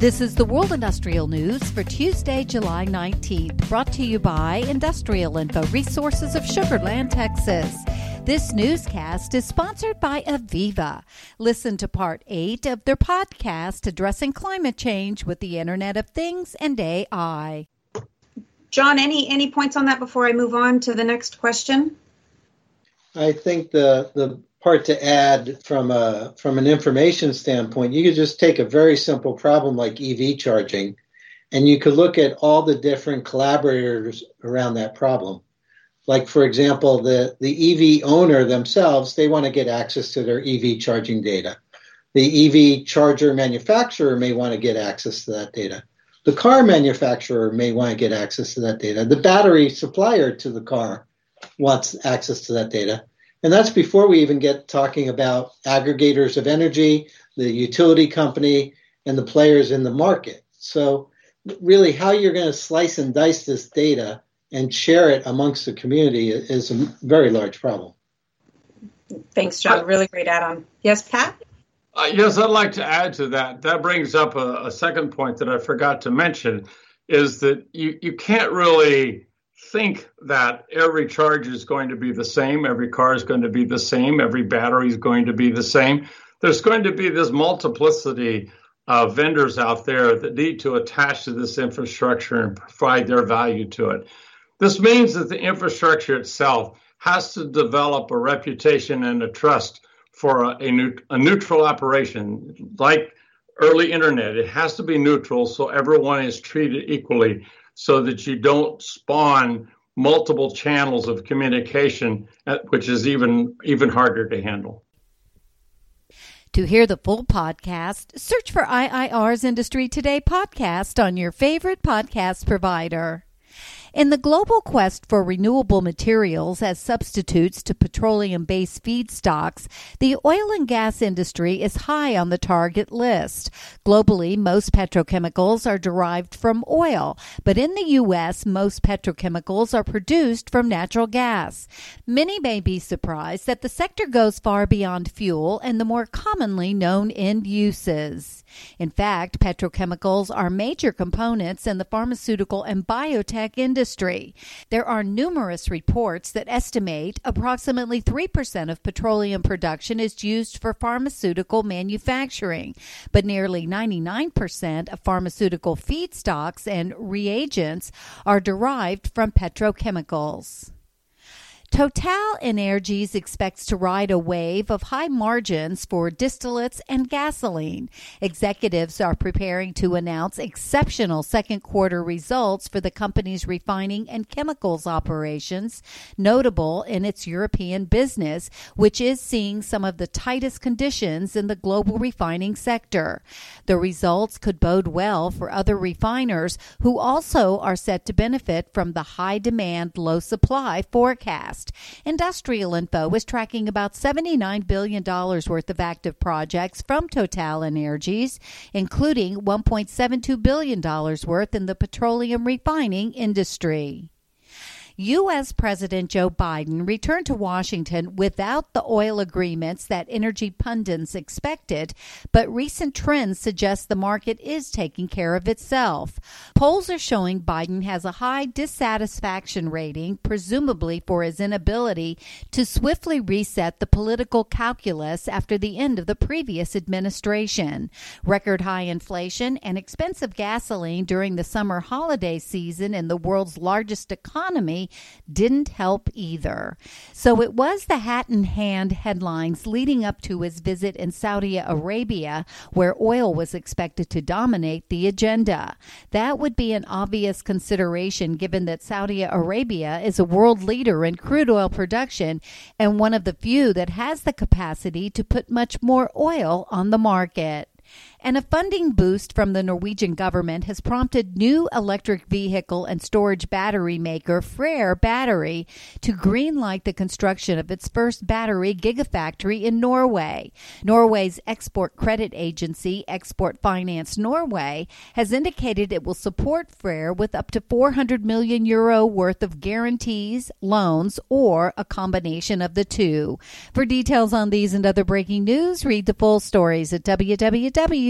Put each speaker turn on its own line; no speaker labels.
This is the World Industrial News for Tuesday, July 19th, brought to you by Industrial Info Resources of Sugar Land, Texas. This newscast is sponsored by AVEVA. Listen to part 8 of their podcast addressing climate change with the Internet of Things and AI.
John, any any points on that before I move on to the next question?
I think the the part to add from a from an information standpoint, you could just take a very simple problem like EV charging, and you could look at all the different collaborators around that problem. Like for example, the the EV owner themselves, they want to get access to their EV charging data. The EV charger manufacturer may want to get access to that data. The car manufacturer may want to get access to that data. The battery supplier to the car wants access to that data and that's before we even get talking about aggregators of energy, the utility company, and the players in the market. So, really, how you're going to slice and dice this data and share it amongst the community is a very large problem.
Thanks, John. Really great add on. Yes, Pat?
Uh, yes, I'd like to add to that. That brings up a, a second point that I forgot to mention is that you, you can't really think that every charge is going to be the same, every car is going to be the same, every battery is going to be the same. There's going to be this multiplicity of vendors out there that need to attach to this infrastructure and provide their value to it. This means that the infrastructure itself has to develop a reputation and a trust for a, a, a neutral operation like early internet. It has to be neutral so everyone is treated equally so that you don't spawn multiple channels of communication, uh, which is even even harder to handle.
To hear the full podcast, search for IIR's Industry Today podcast on your favorite podcast provider. In the global quest for renewable materials as substitutes to petroleum based feedstocks, the oil and gas industry is high on the target list. Globally, most petrochemicals are derived from oil, but in the U.S., most petrochemicals are produced from natural gas. Many may be surprised that the sector goes far beyond fuel and the more commonly known end uses. In fact, petrochemicals are major components in the pharmaceutical and biotech industry industry. There are numerous reports that estimate approximately 3% of petroleum production is used for pharmaceutical manufacturing, but nearly 99% of pharmaceutical feedstocks and reagents are derived from petrochemicals. Total Energies expects to ride a wave of high margins for distillates and gasoline. Executives are preparing to announce exceptional second quarter results for the company's refining and chemicals operations, notable in its European business, which is seeing some of the tightest conditions in the global refining sector. The results could bode well for other refiners who also are set to benefit from the high demand, low supply forecast. Industrial Info is tracking about $79 billion worth of active projects from Total Energies, including $1.72 billion worth in the petroleum refining industry. U.S. President Joe Biden returned to Washington without the oil agreements that energy pundits expected, but recent trends suggest the market is taking care of itself. Polls are showing Biden has a high dissatisfaction rating, presumably for his inability to swiftly reset the political calculus after the end of the previous administration. Record high inflation and expensive gasoline during the summer holiday season in the world's largest economy didn't help either. So it was the hat in hand headlines leading up to his visit in Saudi Arabia, where oil was expected to dominate the agenda. That would be an obvious consideration given that Saudi Arabia is a world leader in crude oil production and one of the few that has the capacity to put much more oil on the market. And a funding boost from the Norwegian government has prompted new electric vehicle and storage battery maker Freyr Battery to greenlight the construction of its first battery gigafactory in Norway. Norway's export credit agency, Export Finance Norway, has indicated it will support Freyr with up to 400 million euro worth of guarantees, loans, or a combination of the two. For details on these and other breaking news, read the full stories at www